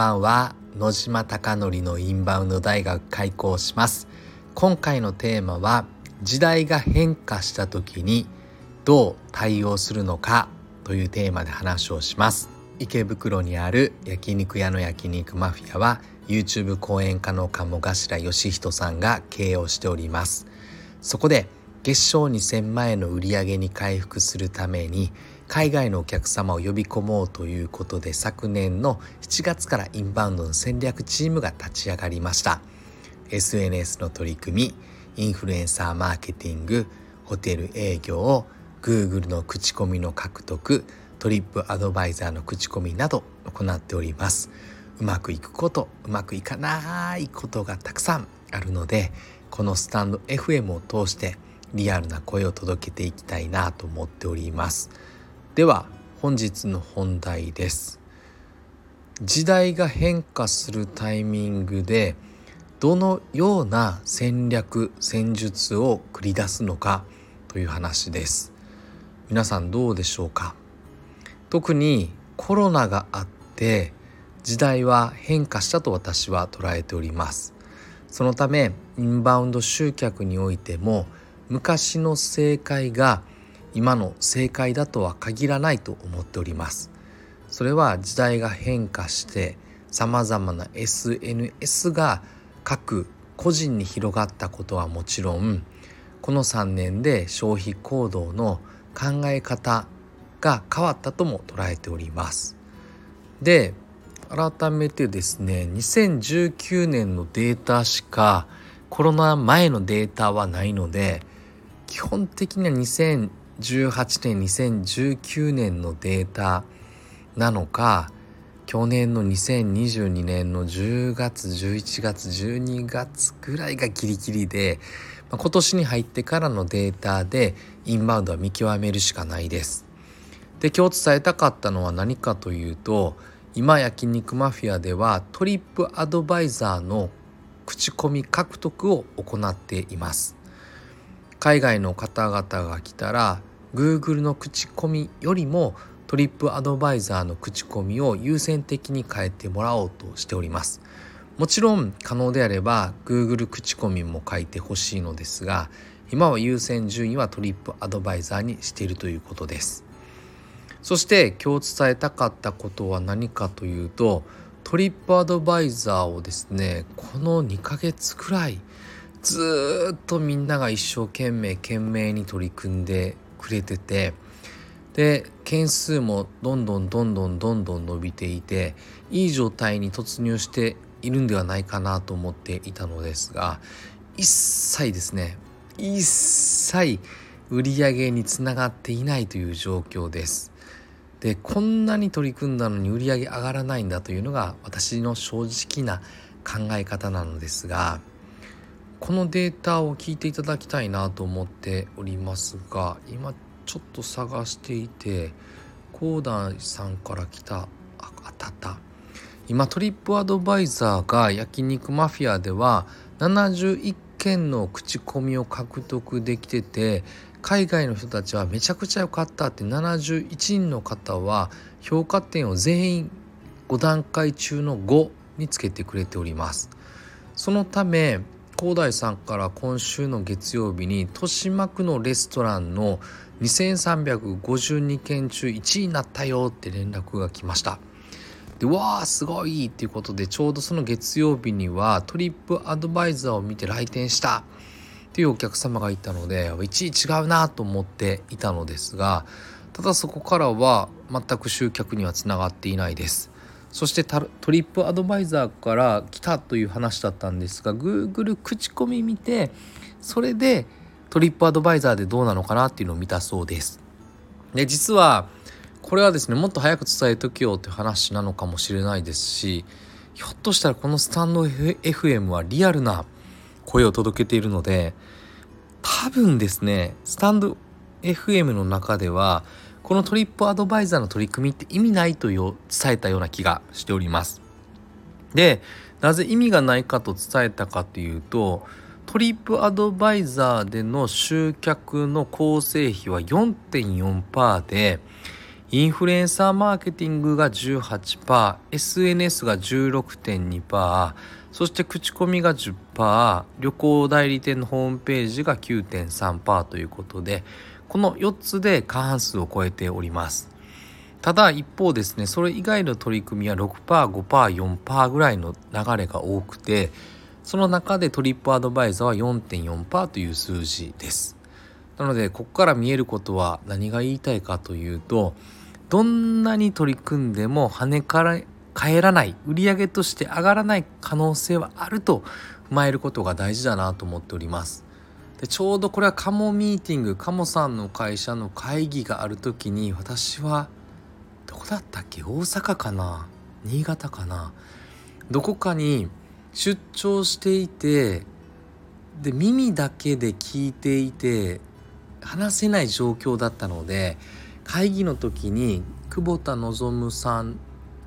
ばんは。野島貴則のインバウンド大学開校します。今回のテーマは時代が変化した時にどう対応するのかというテーマで話をします。池袋にある焼肉屋の焼肉マフィアは YouTube 講演家の鴨頭義人さんが経営をしております。そこで月賞2000万円の売り上げに回復するために海外のお客様を呼び込もうということで昨年の7月からインバウンドの戦略チームが立ち上がりました。SNS の取り組みインフルエンサーマーケティングホテル営業 Google の口コミの獲得トリップアドバイザーの口コミなど行っております。うまくいくことうまくいかないことがたくさんあるのでこのスタンド FM を通してリアルな声を届けていきたいなと思っております。では本日の本題です。時代が変化するタイミングでどのような戦略戦術を繰り出すのかという話です。皆さんどうでしょうか？特にコロナがあって時代は変化したと私は捉えております。そのためインバウンド集客においても昔の正解が今の正解だとは限らないと思っております。それは時代が変化してさまざまな SNS が各個人に広がったことはもちろんこの3年で消費行動の考え方が変わったとも捉えております。で改めてですね2019年のデータしかコロナ前のデータはないので基本的には2018年2019年のデータなのか去年の2022年の10月11月12月ぐらいがギリギリで今年に入ってからのデータでインバウンドは見極めるしかないです。で今日伝えたかったのは何かというと今焼肉マフィアではトリップアドバイザーの口コミ獲得を行っています。海外の方々が来たら Google の口コミよりもトリップアドバイザーの口コミを優先的に変えてもらおうとしております。もちろん可能であれば Google 口コミも書いてほしいのですが今は優先順位はトリップアドバイザーにしているということです。そして今日伝えたかったことは何かというとトリップアドバイザーをですねこの2ヶ月くらいずっとみんなが一生懸命懸命に取り組んでくれててで件数もどんどんどんどんどんどん伸びていていい状態に突入しているんではないかなと思っていたのですが一切ですね一切売上につながっていないという状況です。でこんなに取り組んだのに売り上げ上がらないんだというのが私の正直な考え方なのですがこのデータを聞いていただきたいなと思っておりますが今ちょっと探していてコーダーさんから来たああたった。今トリップアドバイザーが焼肉マフィアでは71件の口コミを獲得できてて海外の人たちはめちゃくちゃ良かったって71人の方は評価点を全員5段階中の5につけてくれております。そのため広大さんから今週の月曜日に豊島区のレストランの2352件中1位になったよって連絡が来ました。でわあすごいっていうことでちょうどその月曜日にはトリップアドバイザーを見て来店した。っていうお客様がいたので1位違うなと思っていたのですがただそこからは全く集客にはつながっていないです。そしてトリップアドバイザーから来たという話だったんですが Google 口コミ見てそれでトリップアドバイザーでどうなのかなっていうのを見たそうです。で実はこれはですねもっと早く伝えときようという話なのかもしれないですしひょっとしたらこのスタンド FM はリアルな声を届けているので多分ですねスタンド FM の中ではこのトリップアドバイザーの取り組みって意味ないと伝えたような気がしております。でなぜ意味がないかと伝えたかというとトリップアドバイザーでの集客の構成比は4.4%でインフルエンサーマーケティングが 18%SNS が16.2%そして口コミが10%旅行代理店のホームページが9.3%ということでこの4つで過半数を超えております。ただ一方ですねそれ以外の取り組みは 6%5%4% ぐらいの流れが多くてその中でトリップアドバイザーは4.4%という数字です。なのでここから見えることは何が言いたいかというとどんなに取り組んでも跳ねから帰らない売上として上がらない可能性はあると踏まえることが大事だなと思っております。でちょうどこれはカモミーティングカモさんの会社の会議がある時に私はどこだったっけ？大阪かな？新潟かな？どこかに出張していてで耳だけで聞いていて話せない状況だったので会議の時に久保田望さん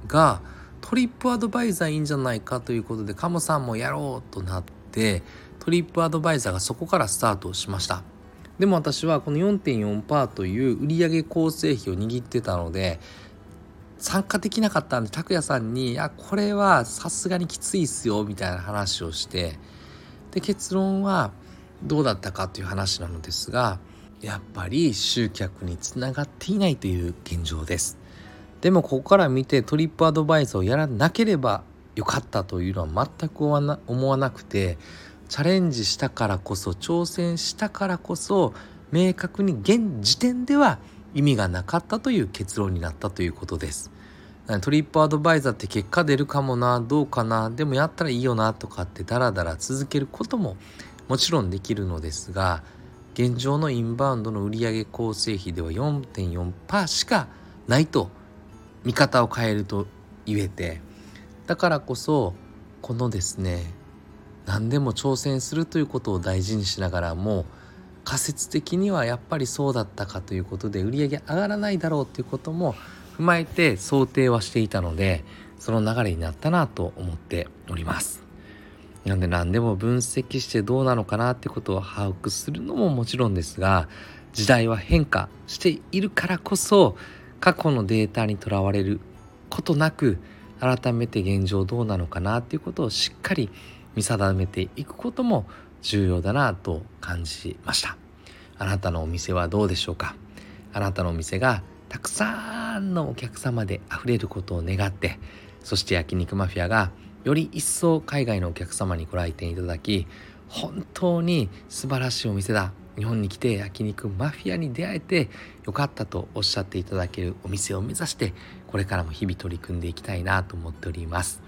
がトリップアドバイザーいいんじゃないかということでカモさんもやろうとなってトリップアドバイザーがそこからスタートしました。でも私はこの4.4%という売上構成比を握ってたので参加できなかったんで拓也さんに「いやこれはさすがにきついっすよ」みたいな話をしてで結論はどうだったかという話なのですがやっぱり集客につながっていないという現状です。でもここから見てトリップアドバイザーをやらなければよかったというのは全く思わなくてチャレンジしたからこそ挑戦したからこそ明確に現時点では意味がなかったという結論になったということです。トリップアドバイザーって結果出るかもなどうかなでもやったらいいよなとかってダラダラ続けることももちろんできるのですが現状のインバウンドの売上構成比では4.4%しかないと見方を変えると言えてだからこそこのですね何でも挑戦するということを大事にしながらも仮説的にはやっぱりそうだったかということで売り上げ上がらないだろうということも踏まえて想定はしていたのでその流れになったなと思っております。なんで何でも分析してどうなのかなってことを把握するのももちろんですが時代は変化しているからこそ過去のデータにとらわれることなく改めて現状どうなのかなっていうことをしっかり見定めていくことも重要だなと感じました。あなたのお店はどうでしょうか？あなたのお店がたくさんのお客様であふれることを願ってそして焼肉マフィアがより一層海外のお客様にご来店いただき本当に素晴らしいお店だ。日本に来て焼肉マフィアに出会えてよかったとおっしゃっていただけるお店を目指してこれからも日々取り組んでいきたいなと思っております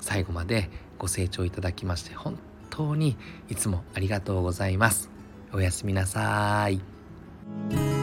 最後までご清聴いただきまして本当にいつもありがとうございますおやすみなさい。